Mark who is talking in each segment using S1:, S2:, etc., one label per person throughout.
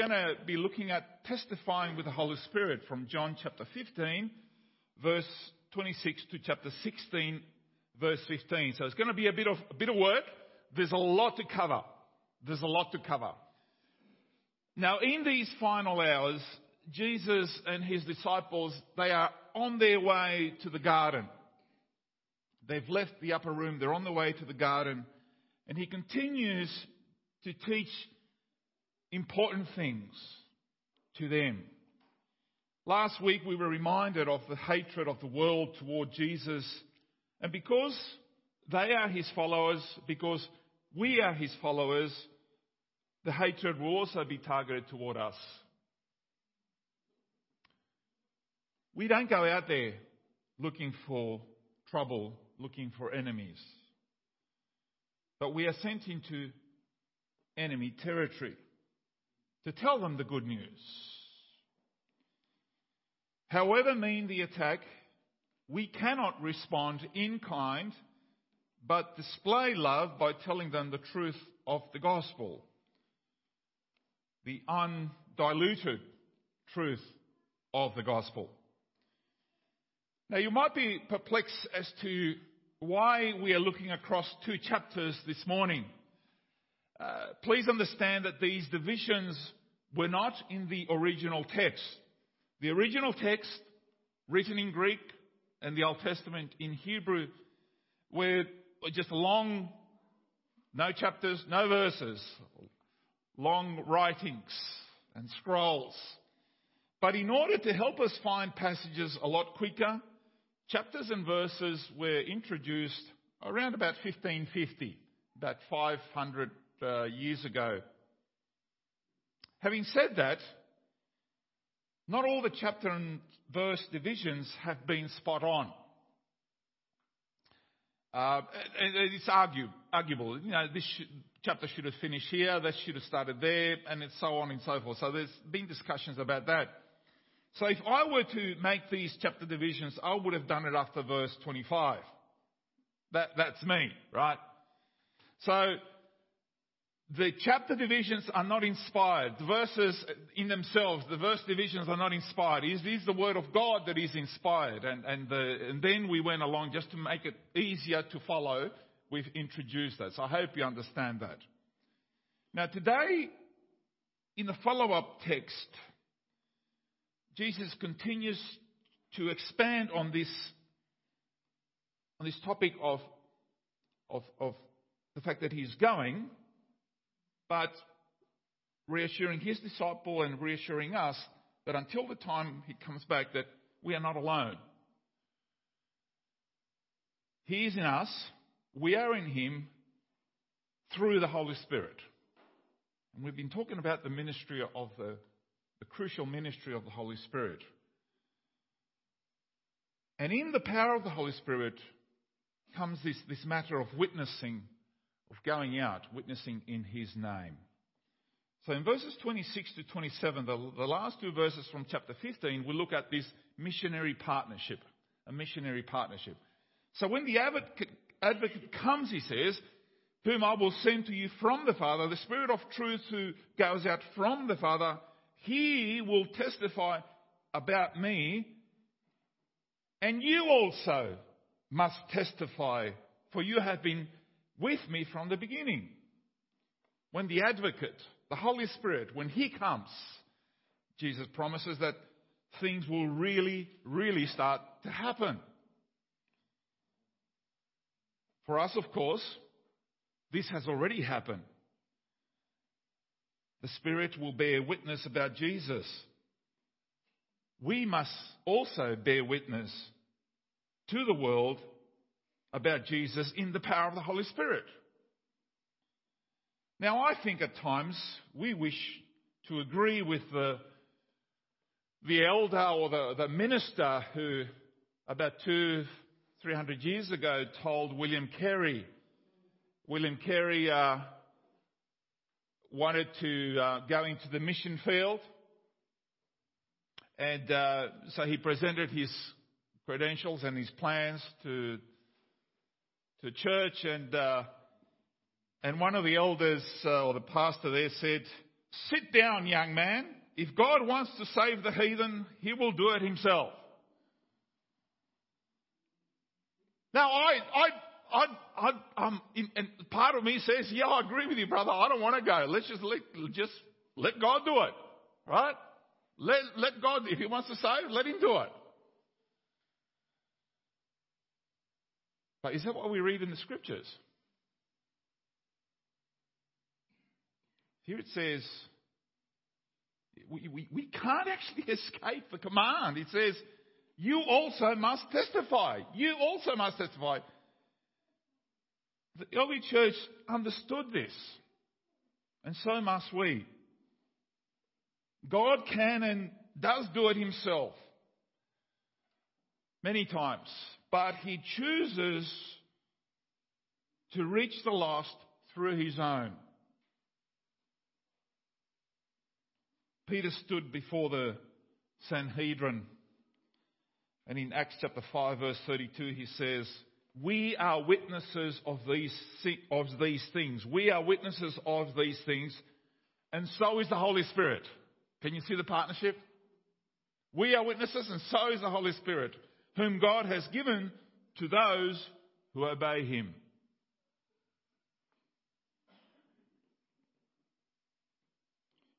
S1: going to be looking at testifying with the Holy Spirit from John chapter 15, verse 26 to chapter 16, verse 15. So it's going to be a bit of, a bit of work. There's a lot to cover. There's a lot to cover. Now, in these final hours, Jesus and his disciples, they are on their way to the garden. They've left the upper room. They're on the way to the garden. And he continues to teach important things to them. Last week we were reminded of the hatred of the world toward Jesus. And because they are his followers, because we are his followers, the hatred will also be targeted toward us. We don't go out there looking for trouble, looking for enemies. But we are sent into enemy territory to tell them the good news. However mean the attack, we cannot respond in kind, but display love by telling them the truth of the gospel. The undiluted truth of the gospel. Now you might be perplexed as to why we are looking across two chapters this morning. Uh, please understand that these divisions were not in the original text. The original text, written in Greek, and the Old Testament in Hebrew, were just long, no chapters, no verses, long writings and scrolls. But in order to help us find passages a lot quicker, chapters and verses were introduced around about 1550, about 500 uh, years ago. Having said that, not all the chapter and verse divisions have been spot on. Uh, it's argue, arguable. You know, this should, chapter should have finished here, this should have started there, and so on and so forth. So there's been discussions about that. So if I were to make these chapter divisions, I would have done it after verse 25. That, that's me, right? So the chapter divisions are not inspired. The verses in themselves, the verse divisions are not inspired. It is the word of God that is inspired. And, and, the, and then we went along just to make it easier to follow. We've introduced that. So I hope you understand that. Now today, in the follow-up text, Jesus continues to expand on this, on this topic of, of, of the fact that he's going but reassuring his disciple and reassuring us that until the time he comes back that we are not alone. He is in us, we are in him through the Holy Spirit. And we've been talking about the ministry of the, the crucial ministry of the Holy Spirit. And in the power of the Holy Spirit comes this, this matter of witnessing of going out, witnessing in his name. So in verses 26 to 27, the, the last two verses from chapter 15, we look at this missionary partnership. A missionary partnership. So when the advocate, advocate comes, he says, whom I will send to you from the Father, the Spirit of truth who goes out from the Father, he will testify about me, and you also must testify, for you have been with me from the beginning. When the advocate, the Holy Spirit, when He comes, Jesus promises that things will really, really start to happen. For us, of course, this has already happened. The Spirit will bear witness about Jesus. We must also bear witness to the world about Jesus in the power of the Holy Spirit. Now, I think at times we wish to agree with the, the elder or the, the minister who, about two, three hundred years ago, told William Carey. William Carey uh, wanted to uh, go into the mission field, and uh, so he presented his credentials and his plans to to church, and uh, and one of the elders uh, or the pastor there said, sit down, young man. If God wants to save the heathen, he will do it himself. Now, I, I, I, I um, and part of me says, yeah, I agree with you, brother. I don't want to go. Let's just let, just let God do it. Right? Let, let God, if he wants to save, let him do it. But is that what we read in the scriptures? Here it says, we, we, we can't actually escape the command. It says, you also must testify. You also must testify. The early church understood this, and so must we. God can and does do it himself many times, but he chooses to reach the lost through his own. Peter stood before the Sanhedrin, and in Acts chapter 5, verse 32, he says, We are witnesses of these, of these things. We are witnesses of these things, and so is the Holy Spirit. Can you see the partnership? We are witnesses, and so is the Holy Spirit, whom God has given to those who obey Him.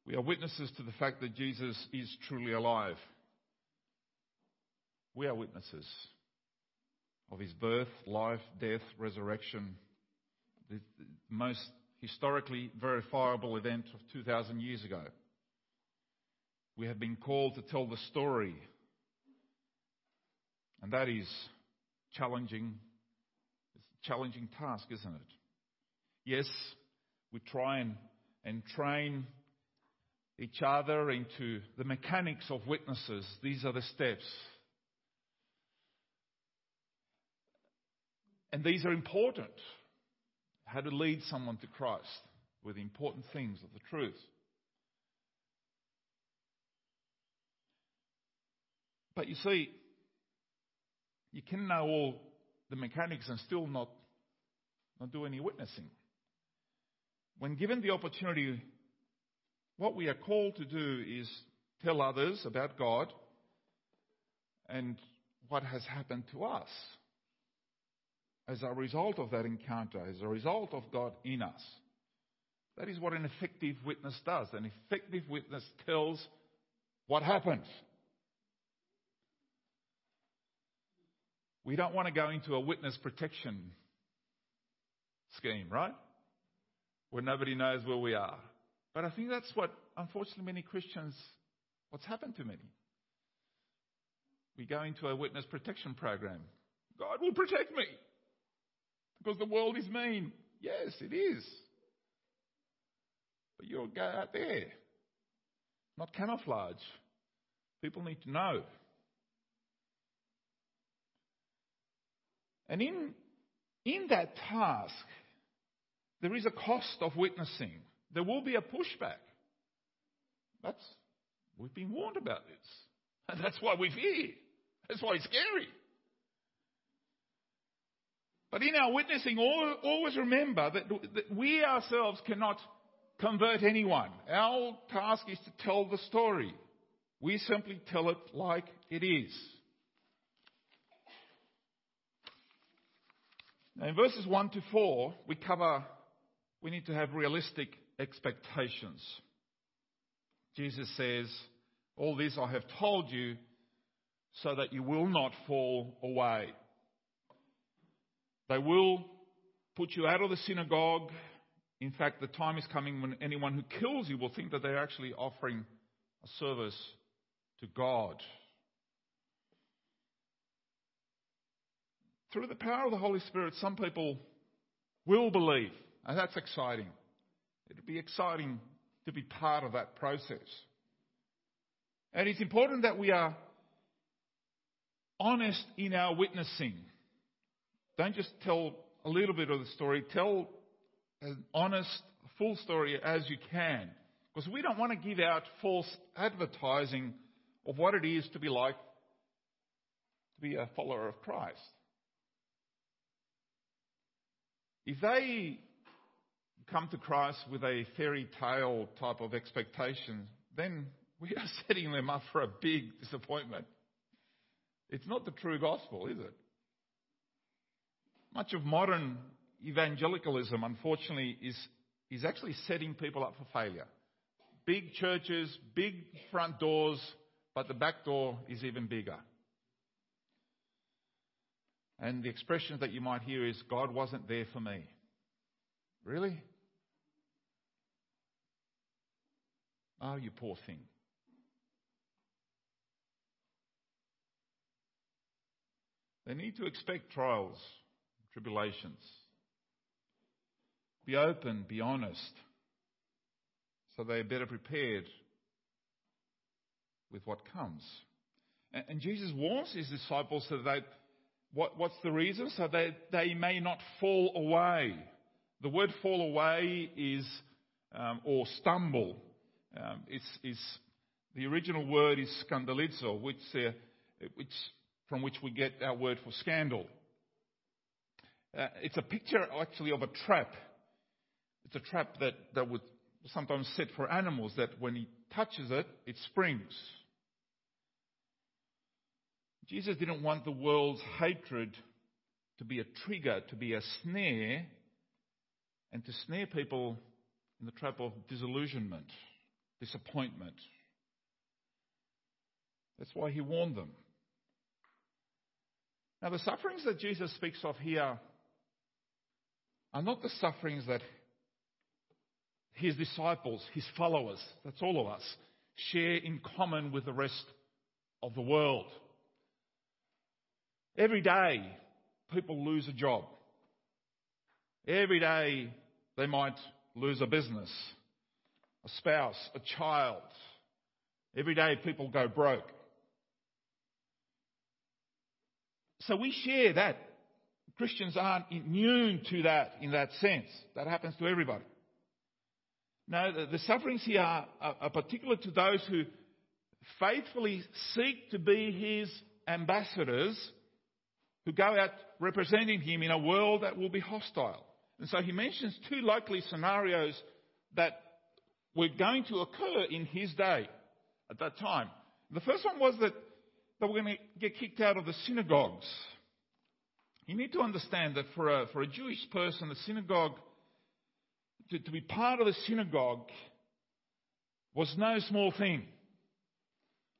S1: We are witnesses to the fact that Jesus is truly alive. We are witnesses of his birth, life, death, resurrection, the most historically verifiable event of 2,000 years ago. We have been called to tell the story, and that is challenging. It's a challenging task, isn't it? Yes, we try and, and train each other into the mechanics of witnesses. These are the steps. And these are important. How to lead someone to Christ with the important things of the truth. But you see, you can know all the mechanics and still not, not do any witnessing. When given the opportunity what we are called to do is tell others about God and what has happened to us as a result of that encounter, as a result of God in us. That is what an effective witness does. An effective witness tells what happened. We don't want to go into a witness protection scheme, right? Where nobody knows where we are. But I think that's what, unfortunately, many Christians, what's happened to many. We go into a witness protection program. God will protect me because the world is mean. Yes, it is. But you'll go out there, not camouflage. People need to know. And in, in that task, there is a cost of witnessing. There will be a pushback. That's, we've been warned about this. And that's why we're here. That's why it's scary. But in our witnessing, always remember that, that we ourselves cannot convert anyone. Our task is to tell the story. We simply tell it like it is. Now in verses 1 to 4, we cover we need to have realistic expectations. Jesus says, All this I have told you so that you will not fall away. They will put you out of the synagogue. In fact, the time is coming when anyone who kills you will think that they're actually offering a service to God. Through the power of the Holy Spirit, some people will believe, and that's exciting. It'd be exciting to be part of that process. And it's important that we are honest in our witnessing. Don't just tell a little bit of the story, tell an honest, full story as you can. Because we don't want to give out false advertising of what it is to be like to be a follower of Christ. If they come to Christ with a fairy tale type of expectation, then we are setting them up for a big disappointment. It's not the true gospel, is it? Much of modern evangelicalism, unfortunately, is, is actually setting people up for failure. Big churches, big front doors, but the back door is even bigger. And the expressions that you might hear is, God wasn't there for me. Really? Oh, you poor thing. They need to expect trials, tribulations. Be open, be honest, so they are better prepared with what comes. And, Jesus warns his disciples so that what, what's the reason? So that they may not fall away. The word fall away is, um, or stumble. Um, it's, the original word is scandalizo, which, uh, which, from which we get our word for scandal. Uh, it's a picture actually of a trap. It's a trap that, that would sometimes set for animals that when he touches it, it springs. Jesus didn't want the world's hatred to be a trigger, to be a snare, and to snare people in the trap of disillusionment, disappointment. That's why he warned them. Now, the sufferings that Jesus speaks of here are not the sufferings that his disciples, his followers, that's all of us, share in common with the rest of the world. Every day, people lose a job. Every day, they might lose a business, a spouse, a child. Every day, people go broke. So we share that. Christians aren't immune to that in that sense. That happens to everybody. No, the, the sufferings here are, are, are particular to those who faithfully seek to be his ambassadors who go out representing him in a world that will be hostile. And so he mentions two likely scenarios that were going to occur in his day at that time. The first one was that they were going to get kicked out of the synagogues. You need to understand that for a, for a Jewish person, the synagogue, to, to be part of the synagogue was no small thing.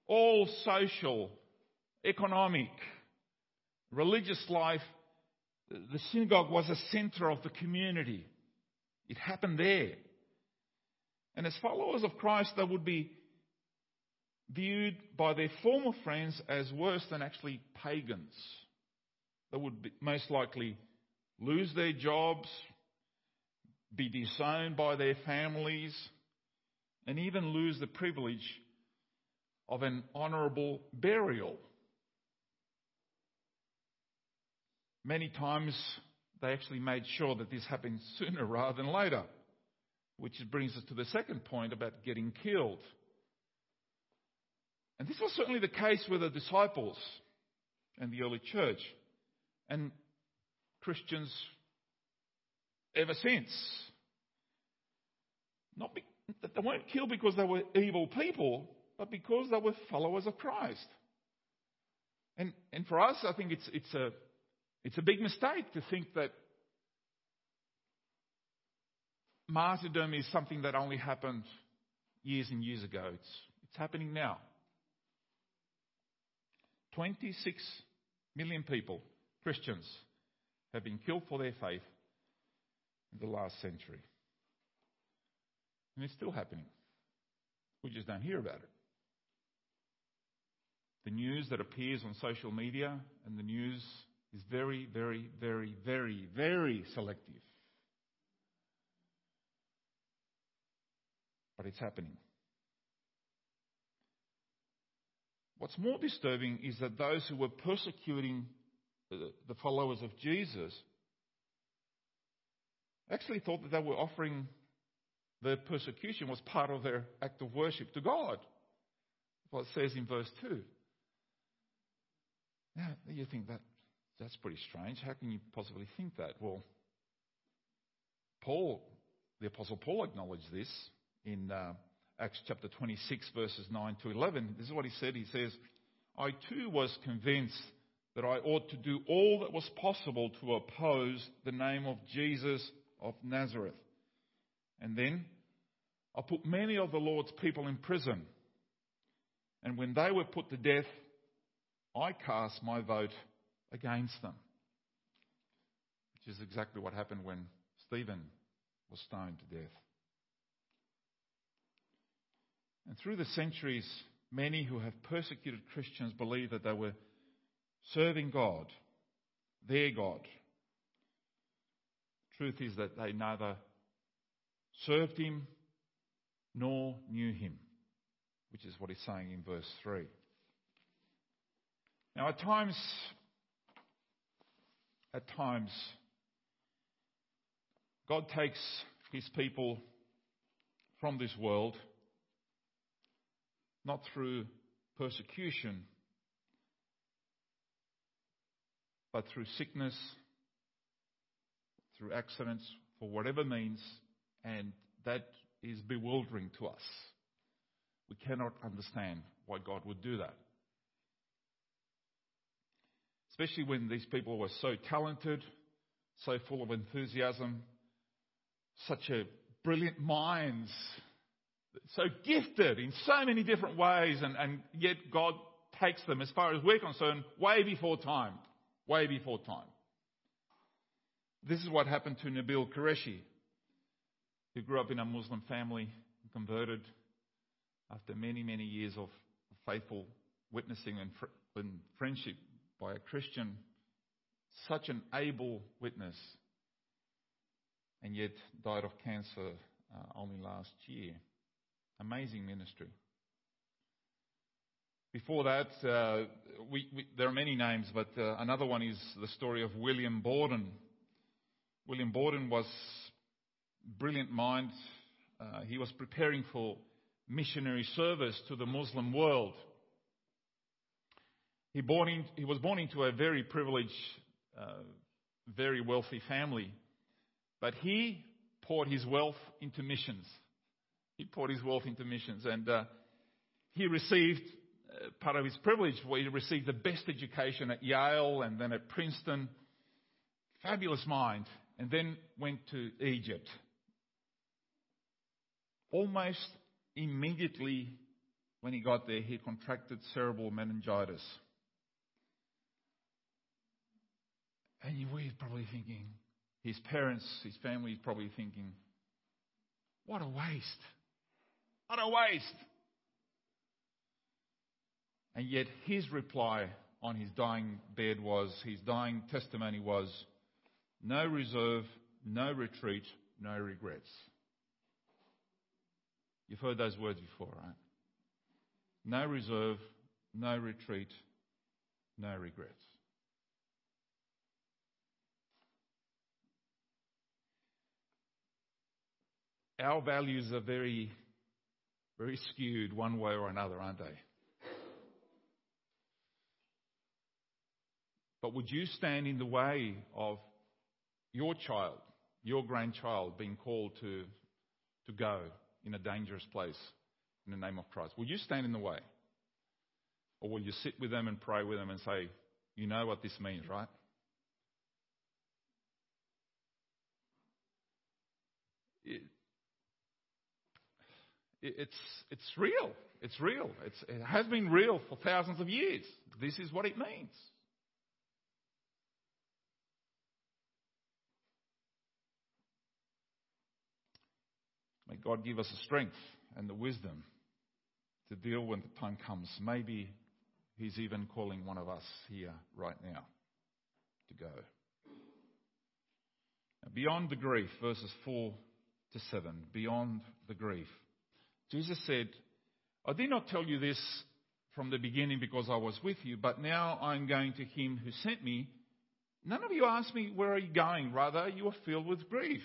S1: All social, economic, religious life, the synagogue was a center of the community. It happened there. And as followers of Christ, they would be viewed by their former friends as worse than actually pagans. They would be, most likely lose their jobs, be disowned by their families, and even lose the privilege of an honourable burial. Many times they actually made sure that this happened sooner rather than later, which brings us to the second point about getting killed. And this was certainly the case with the disciples and the early church and Christians ever since. Not be, they weren't killed because they were evil people, but because they were followers of Christ. And, and for us, I think it's, it's a it's a big mistake to think that martyrdom is something that only happened years and years ago. It's, it's happening now. 26 million people, Christians, have been killed for their faith in the last century. And it's still happening. We just don't hear about it. The news that appears on social media and the news is very, very, very, very, very selective. But it's happening. What's more disturbing is that those who were persecuting uh, the followers of Jesus actually thought that they were offering their persecution was part of their act of worship to God. What it says in verse 2. Now, you think that that's pretty strange. How can you possibly think that? Well, Paul the Apostle Paul acknowledged this in uh, Acts chapter 26, verses 9 to 11. This is what he said. He says, I too was convinced that I ought to do all that was possible to oppose the name of Jesus of Nazareth. And then I put many of the Lord's people in prison. And when they were put to death, I cast my vote against them. Which is exactly what happened when Stephen was stoned to death. And through the centuries, many who have persecuted Christians believe that they were serving God, their God. Truth is that they neither served Him nor knew Him, which is what He's saying in verse 3. Now, at times, at times, God takes His people from this world not through persecution, but through sickness, through accidents, for whatever means, and that is bewildering to us. We cannot understand why God would do that. Especially when these people were so talented, so full of enthusiasm, such a brilliant minds, so gifted in so many different ways, and, and yet God takes them, as far as we're concerned, way before time. Way before time. This is what happened to Nabil Qureshi, who grew up in a Muslim family, converted after many, many years of faithful witnessing and, fr- and friendship by a Christian. Such an able witness, and yet died of cancer uh, only last year. Amazing ministry. Before that, uh, we, we, there are many names, but uh, another one is the story of William Borden. William Borden was brilliant mind. Uh, he was preparing for missionary service to the Muslim world. He, in, he was born into a very privileged, uh, very wealthy family, but he poured his wealth into missions. He poured his wealth into missions. And uh, he received uh, part of his privilege where he received the best education at Yale and then at Princeton. Fabulous mind. And then went to Egypt. Almost immediately when he got there, he contracted cerebral meningitis. And were probably thinking, his parents, his family is probably thinking, what a waste. What a waste. And yet his reply on his dying bed was, his dying testimony was, no reserve, no retreat, no regrets. You've heard those words before, right? No reserve, no retreat, no regrets. Our values are very very skewed one way or another, aren't they? But would you stand in the way of your child, your grandchild being called to, to go in a dangerous place in the name of Christ? Will you stand in the way? Or will you sit with them and pray with them and say, you know what this means, right? It, it's, it's real. It's real. It's, it has been real for thousands of years. This is what it means. May God give us the strength and the wisdom to deal when the time comes. Maybe He's even calling one of us here right now to go. Now, beyond the grief, verses 4 to 7, beyond the grief. Jesus said, I did not tell you this from the beginning because I was with you, but now I'm going to him who sent me. None of you asked me, Where are you going? Rather, you are filled with grief.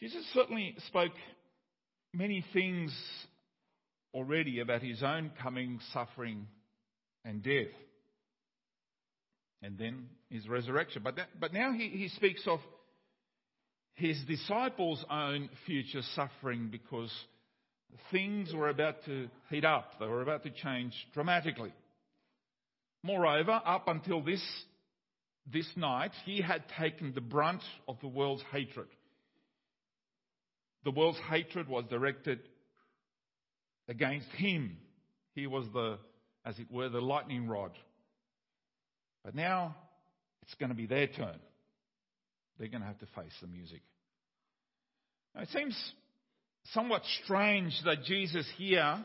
S1: Jesus certainly spoke many things already about his own coming, suffering, and death. And then his resurrection. But, that, but now he, he speaks of his disciples' own future suffering because things were about to heat up. They were about to change dramatically. Moreover, up until this, this night, he had taken the brunt of the world's hatred. The world's hatred was directed against him. He was the, as it were, the lightning rod. But now it's going to be their turn. They're going to have to face the music. Now, it seems somewhat strange that Jesus here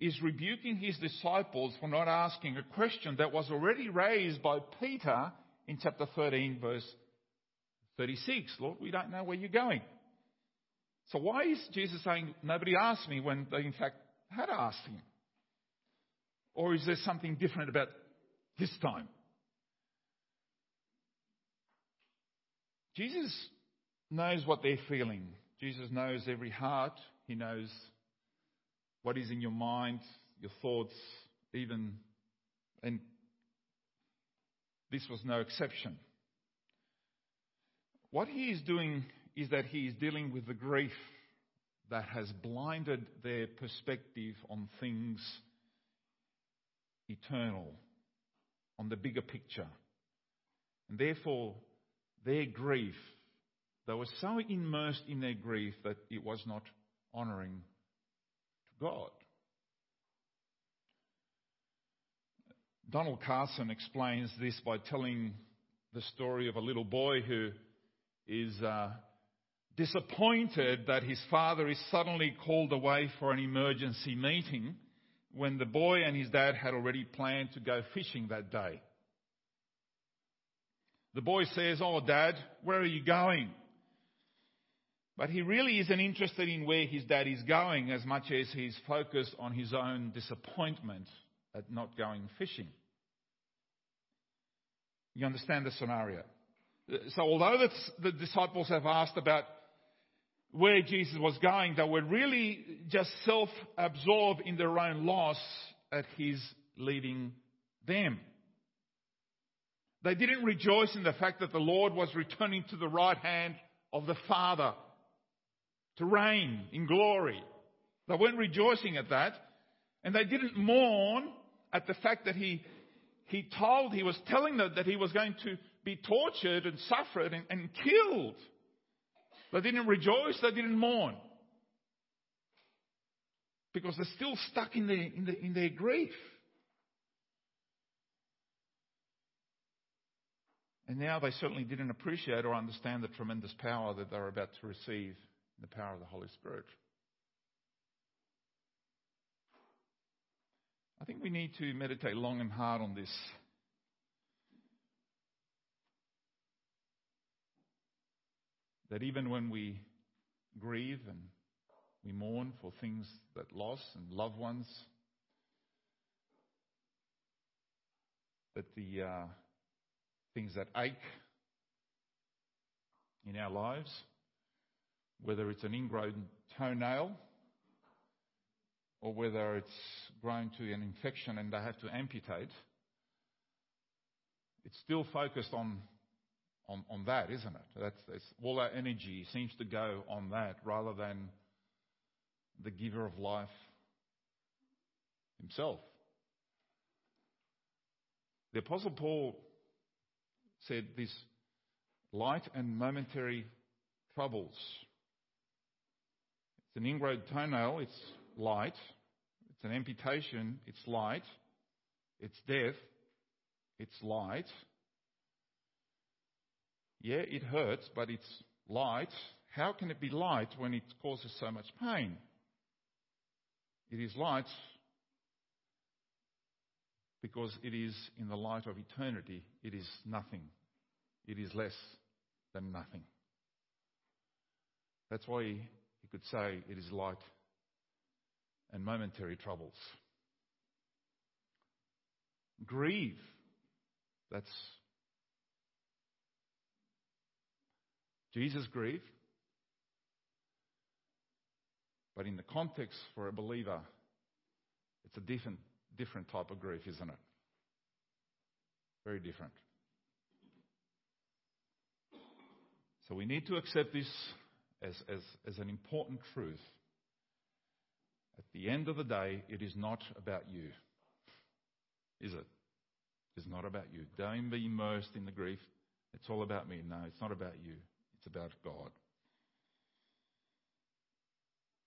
S1: is rebuking his disciples for not asking a question that was already raised by Peter in chapter 13, verse 36. Lord, we don't know where you're going. So why is Jesus saying, nobody asked me when they in fact had asked him? Or is there something different about this time? Jesus knows what they're feeling. Jesus knows every heart. He knows what is in your mind, your thoughts, even. And this was no exception. What he is doing is that he is dealing with the grief that has blinded their perspective on things eternal, on the bigger picture. And therefore, their grief, they were so immersed in their grief that it was not honouring to God. Donald Carson explains this by telling the story of a little boy who is uh, disappointed that his father is suddenly called away for an emergency meeting when the boy and his dad had already planned to go fishing that day. The boy says, Oh, dad, where are you going? But he really isn't interested in where his dad is going as much as he's focused on his own disappointment at not going fishing. You understand the scenario? So, although the disciples have asked about where Jesus was going, they were really just self absorbed in their own loss at his leaving them. They didn't rejoice in the fact that the Lord was returning to the right hand of the Father to reign in glory. They weren't rejoicing at that. And they didn't mourn at the fact that he, he told, he was telling them that he was going to be tortured and suffered and, and killed. They didn't rejoice, they didn't mourn. Because they're still stuck in their, in, in their grief. And now they certainly didn't appreciate or understand the tremendous power that they were about to receive the power of the Holy Spirit. I think we need to meditate long and hard on this. That even when we grieve and we mourn for things that lost and loved ones, that the uh, things that ache in our lives, whether it's an ingrown toenail or whether it's grown to an infection and they have to amputate, it's still focused on, on, on that, isn't it? That's, that's, all our energy seems to go on that rather than the giver of life himself. The Apostle Paul said this light and momentary troubles. It's an ingrown toenail, it's light. It's an amputation, it's light. It's death, it's light. Yeah, it hurts, but it's light. How can it be light when it causes so much pain? It is light because it is in the light of eternity. It is nothing. It is less than nothing. That's why he could say it is light and momentary troubles. Grieve. That's Jesus grieved. But in the context for a believer, it's a different different type of grief, isn't it? Very different. So we need to accept this as, as, as an important truth. At the end of the day, it is not about you. Is it? It's not about you. Don't be immersed in the grief. It's all about me. No, it's not about you. It's about God.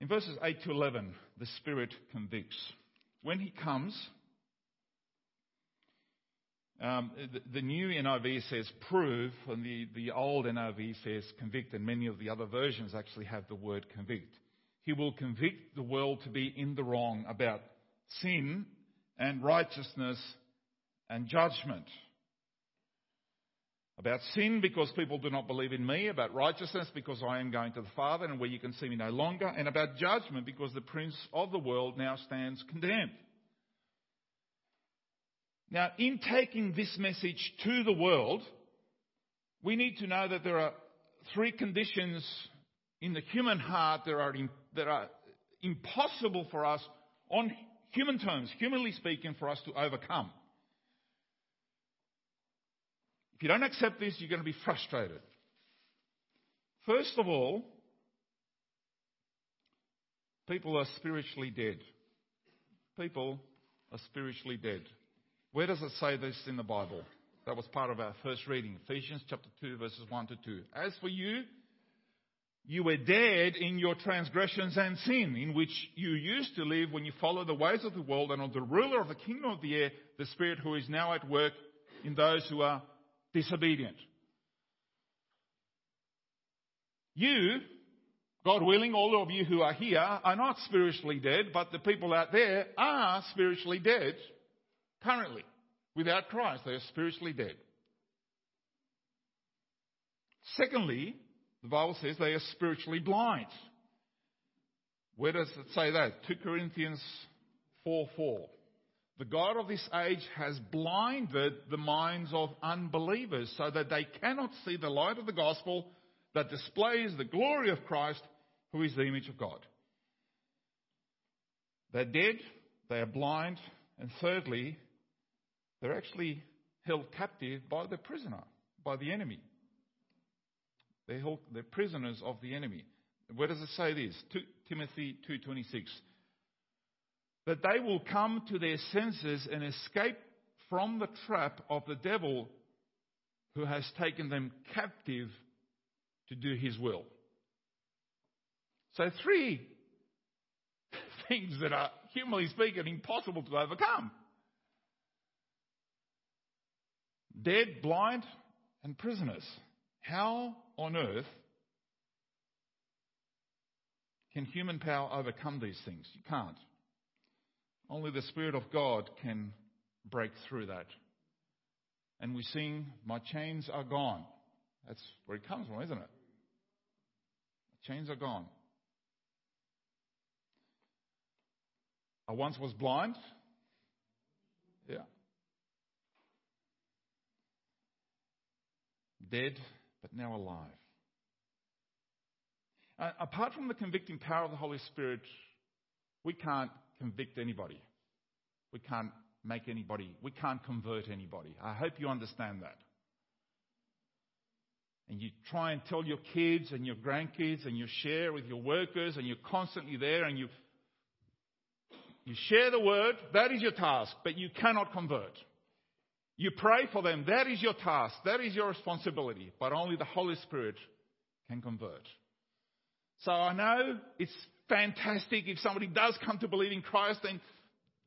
S1: In verses 8 to 11, the Spirit convicts. When He comes, um, the, the, new NIV says prove, and the, the old NIV says convict, and many of the other versions actually have the word convict. He will convict the world to be in the wrong about sin and righteousness and judgment. About sin because people do not believe in me, about righteousness because I am going to the Father and where you can see me no longer, and about judgment because the prince of the world now stands condemned. Now, in taking this message to the world, we need to know that there are three conditions in the human heart that are, in, that are impossible for us, on human terms, humanly speaking, for us to overcome. If you don't accept this, you're going to be frustrated. First of all, people are spiritually dead. People are spiritually dead. Where does it say this in the Bible? That was part of our first reading, Ephesians chapter 2, verses 1 to 2. As for you, you were dead in your transgressions and sin, in which you used to live when you followed the ways of the world and of the ruler of the kingdom of the air, the Spirit who is now at work in those who are disobedient. You, God willing, all of you who are here are not spiritually dead, but the people out there are spiritually dead currently. Without Christ, they are spiritually dead. Secondly, the Bible says they are spiritually blind. Where does it say that? 2 Corinthians 4 4. The God of this age has blinded the minds of unbelievers so that they cannot see the light of the gospel that displays the glory of Christ, who is the image of God. They're dead, they are blind, and thirdly, they're actually held captive by the prisoner, by the enemy. They're, held, they're prisoners of the enemy. Where does it say this? 2 Timothy 2.26 that they will come to their senses and escape from the trap of the devil who has taken them captive to do his will. So, three things that are, humanly speaking, impossible to overcome dead, blind, and prisoners. How on earth can human power overcome these things? You can't. Only the Spirit of God can break through that. And we sing, My chains are gone. That's where it comes from, isn't it? chains are gone. I once was blind. Yeah. Dead, but now alive. Uh, apart from the convicting power of the Holy Spirit, we can't convict anybody. We can't make anybody, we can't convert anybody. I hope you understand that. And you try and tell your kids and your grandkids and you share with your workers and you're constantly there and you, you share the word. That is your task, but you cannot convert. You pray for them. That is your task. That is your responsibility. But only the Holy Spirit can convert. So I know it's fantastic if somebody does come to believe in Christ, then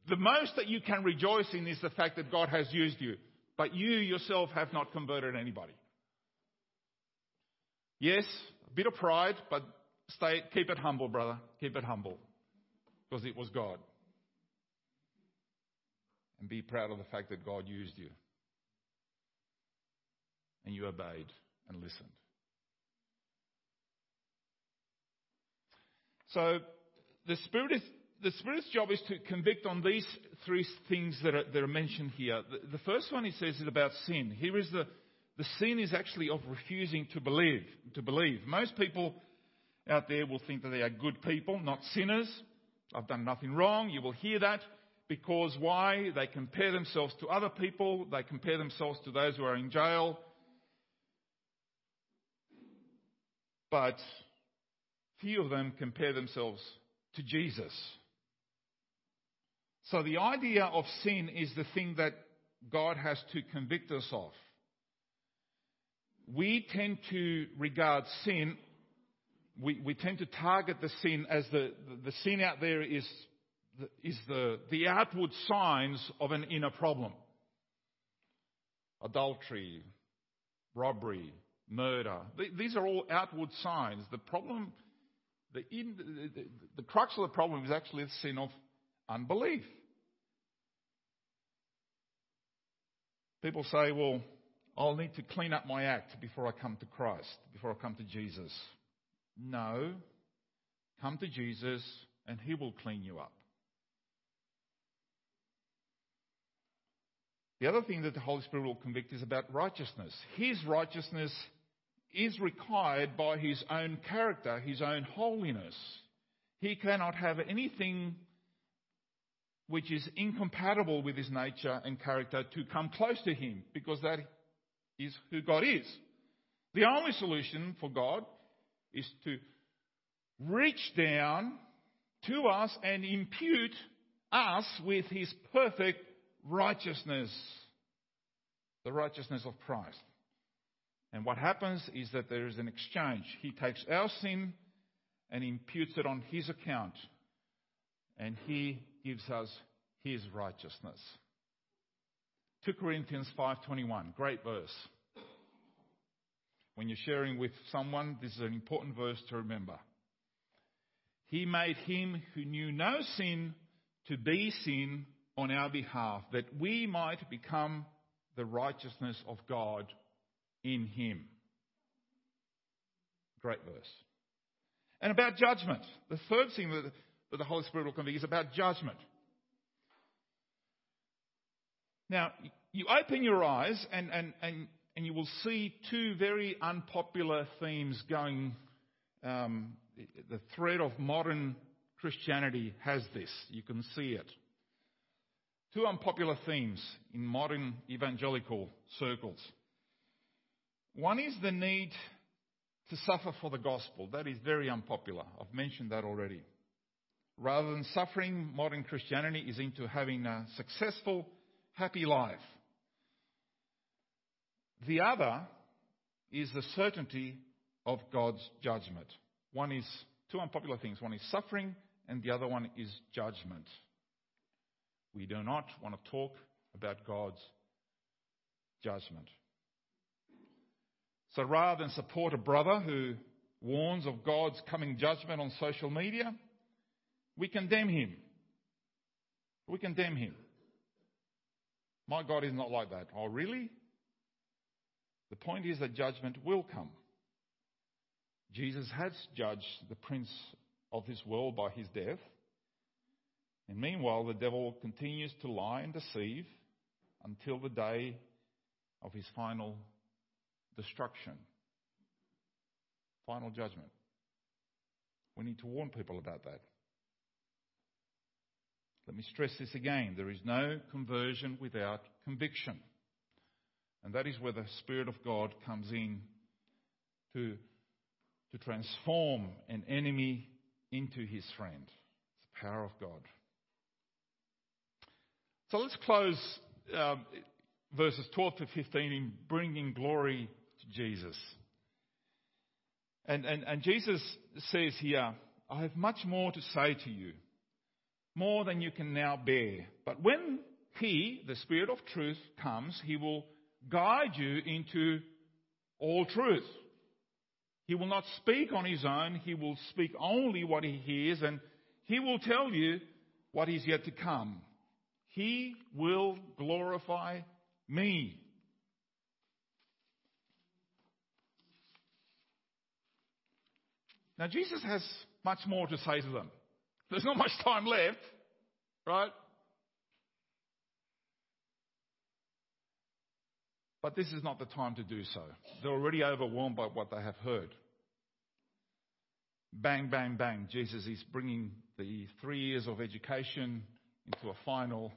S1: the most that you can rejoice in is the fact that God has used you. But you yourself have not converted anybody. Yes, a bit of pride, but stay, keep it humble, brother. Keep it humble. Because it was God. And be proud of the fact that God used you. And you obeyed and listened. So the Spirit is, the Spirit's job is to convict on these three things that are, that are mentioned here. The, the, first one he says is about sin. Here is the, the sin is actually of refusing to believe, to believe. Most people out there will think that they are good people, not sinners. I've done nothing wrong. You will hear that because why? They compare themselves to other people. They compare themselves to those who are in jail. but few of them compare themselves to Jesus. So the idea of sin is the thing that God has to convict us of. We tend to regard sin, we, we tend to target the sin as the, the, the sin out there is, is the, the outward signs of an inner problem. Adultery, robbery, murder. These are all outward signs. The problem, the, the, the crux of the problem is actually the sin of unbelief. People say, well, I'll need to clean up my act before I come to Christ, before I come to Jesus. No. Come to Jesus and He will clean you up. The other thing that the Holy Spirit will convict is about righteousness. His righteousness is required by His own character, His own holiness. He cannot have anything which is incompatible with His nature and character to come close to Him because that is who God is. The only solution for God is to reach down to us and impute us with His perfect righteousness, the righteousness of Christ. And what happens is that there is an exchange. He takes our sin and imputes it on his account, and he gives us his righteousness. 2 Corinthians 5:21, great verse. When you're sharing with someone, this is an important verse to remember. He made him who knew no sin to be sin on our behalf, that we might become the righteousness of God in him. Great verse. And about judgment. The third thing that, the Holy Spirit will convey is about judgment. Now, you open your eyes and, and, and, and you will see two very unpopular themes going. Um, the thread of modern Christianity has this. You can see it two unpopular themes in modern evangelical circles. One is the need to suffer for the gospel. That is very unpopular. I've mentioned that already. Rather than suffering, modern Christianity is into having a successful, happy life. The other is the certainty of God's judgment. One is two unpopular things. One is suffering, and the other one is judgment. We do not want to talk about God's judgment. So rather than support a brother who warns of God's coming judgment on social media, we condemn him. We condemn him. My God is not like that. Oh, really? The point is that judgment will come. Jesus has judged the prince of this world by his death. And meanwhile, the devil continues to lie and deceive until the day of his final destruction, final judgment. We need to warn people about that. Let me stress this again. There is no conversion without conviction. And that is where the Spirit of God comes in to, to transform an enemy into his friend. It's the power of God. So let's close uh, verses 12 to 15 in bringing glory Jesus. And, and, and Jesus says here, I have much more to say to you, more than you can now bear. But when He, the Spirit of truth, comes, He will guide you into all truth. He will not speak on His own, He will speak only what He hears, and He will tell you what is yet to come. He will glorify me. Now, Jesus has much more to say to them. There's not much time left, right? But this is not the time to do so. They're already overwhelmed by what they have heard. Bang, bang, bang. Jesus is bringing the three years of education into a final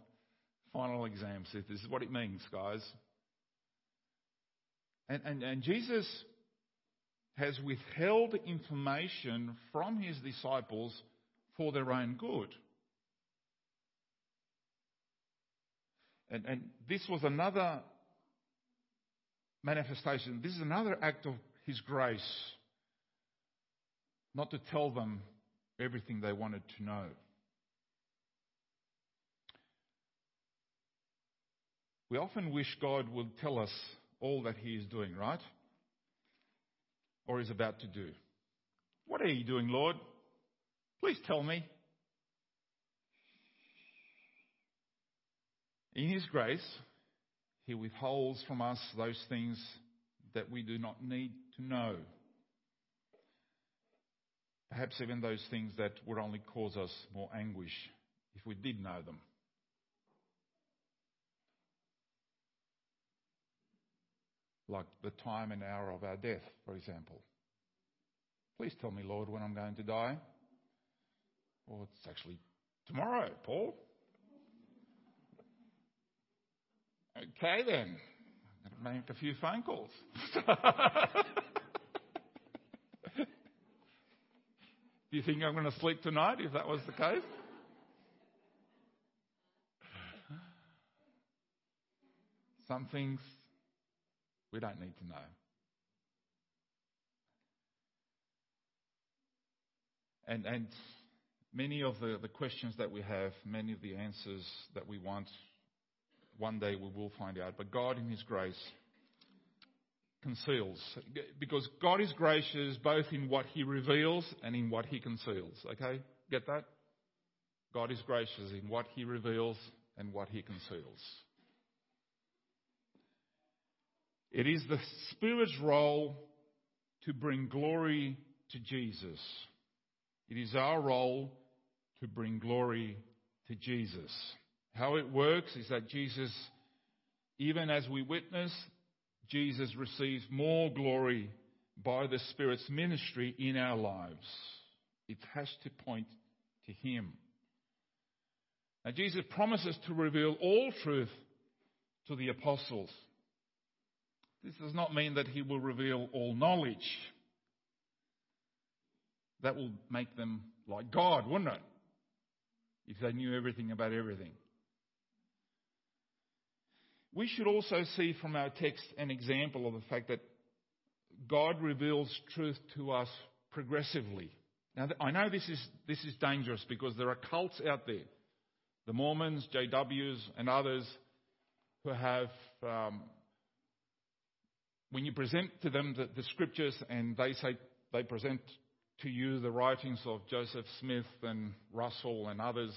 S1: final exam says this is what it means, guys. And, and, and Jesus has withheld information from his disciples for their own good. And, and this was another manifestation. This is another act of his grace. Not to tell them everything they wanted to know. We often wish God would tell us all that He is doing, right? Or is about to do. What are you doing, Lord? Please tell me. In His grace, He withholds from us those things that we do not need to know. Perhaps even those things that would only cause us more anguish if we did know them. Like the time and hour of our death, for example. Please tell me, Lord, when I'm going to die. Well, it's actually tomorrow, Paul. Okay then. I'm going to make a few phone calls. Do you think I'm going to sleep tonight if that was the case? Some things we don't need to know. And, and many of the, the questions that we have, many of the answers that we want, one day we will find out. But God, in His grace, conceals. Because God is gracious both in what He reveals and in what He conceals. Okay? Get that? God is gracious in what He reveals and what He conceals. It is the Spirit's role to bring glory to Jesus. It is our role to bring glory to Jesus. How it works is that Jesus, even as we witness, Jesus receives more glory by the Spirit's ministry in our lives. It has to point to Him. Now, Jesus promises to reveal all truth to the apostles. This does not mean that he will reveal all knowledge. That will make them like God, wouldn't it? If they knew everything about everything. We should also see from our text an example of the fact that God reveals truth to us progressively. Now, I know this is, this is dangerous because there are cults out there, the Mormons, JWs, and others who have um, when you present to them the, the scriptures and they say they present to you the writings of Joseph Smith and Russell and others,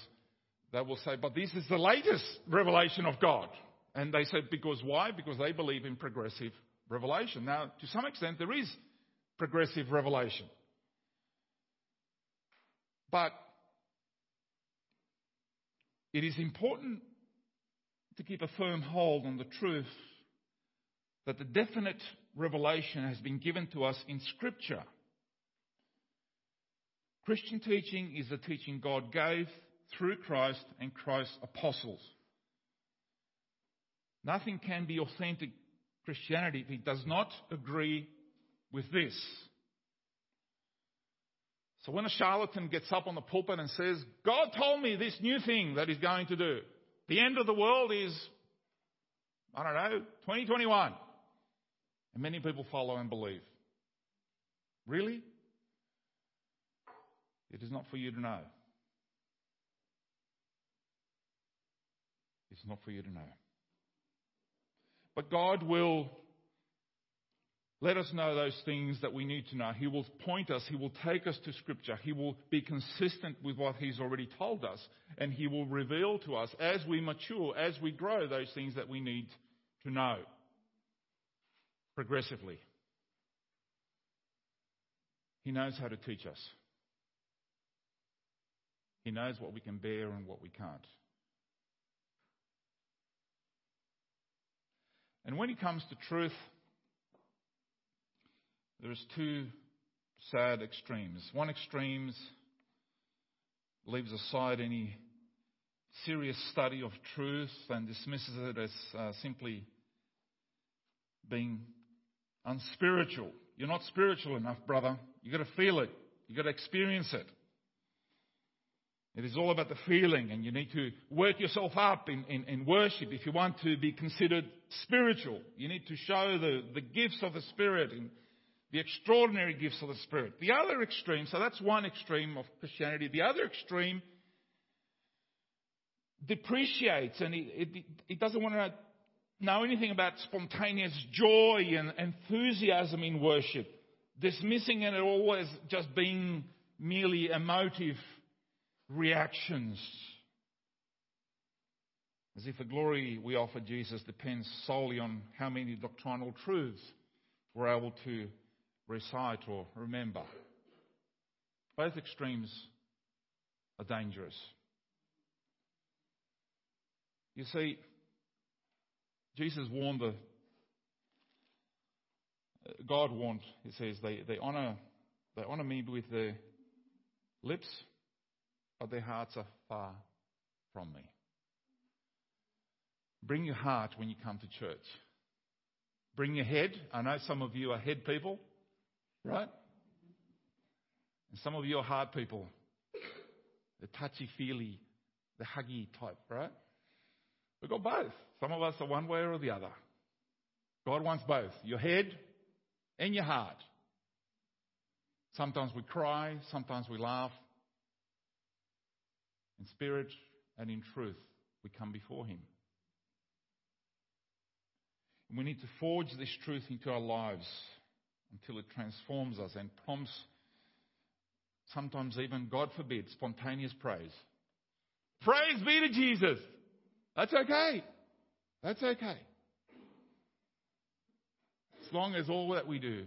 S1: they will say, but this is the latest revelation of God. And they say, because why? Because they believe in progressive revelation. Now, to some extent, there is progressive revelation. But it is important to keep a firm hold on the truth that the definite revelation has been given to us in Scripture. Christian teaching is the teaching God gave through Christ and Christ's apostles. Nothing can be authentic Christianity if it does not agree with this. So when a charlatan gets up on the pulpit and says, God told me this new thing that he's going to do. The end of the world is, I don't know, 2021. And many people follow and believe. Really? It is not for you to know. It's not for you to know. But God will let us know those things that we need to know. He will point us. He will take us to Scripture. He will be consistent with what He's already told us. And He will reveal to us as we mature, as we grow, those things that we need to know progressively. He knows how to teach us. He knows what we can bear and what we can't. And when it comes to truth, there's two sad extremes. One extreme leaves aside any serious study of truth and dismisses it as uh, simply being unspiritual. You're not spiritual enough, brother. You've got to feel it. You've got to experience it. It is all about the feeling, and you need to work yourself up in, in, in, worship if you want to be considered spiritual. You need to show the, the gifts of the Spirit and the extraordinary gifts of the Spirit. The other extreme, so that's one extreme of Christianity. The other extreme depreciates and it, it, it doesn't want to know anything about spontaneous joy and enthusiasm in worship, dismissing it all as just being merely emotive reactions. As if the glory we offer Jesus depends solely on how many doctrinal truths we're able to recite or remember. Both extremes are dangerous. You see, Jesus warned the uh, God warned, he says, they, they honor they honor me with their lips, but their hearts are far from me. Bring your heart when you come to church. Bring your head. I know some of you are head people, right? And some of you are heart people. The touchy feely, the huggy type, right? We've got both. Some of us are one way or the other. God wants both your head and your heart. Sometimes we cry, sometimes we laugh, in spirit and in truth, we come before Him. And we need to forge this truth into our lives until it transforms us and prompts, sometimes even, God forbid, spontaneous praise. Praise be to Jesus! That's okay. That's okay. As long as all that we do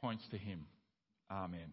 S1: points to Him. Amen.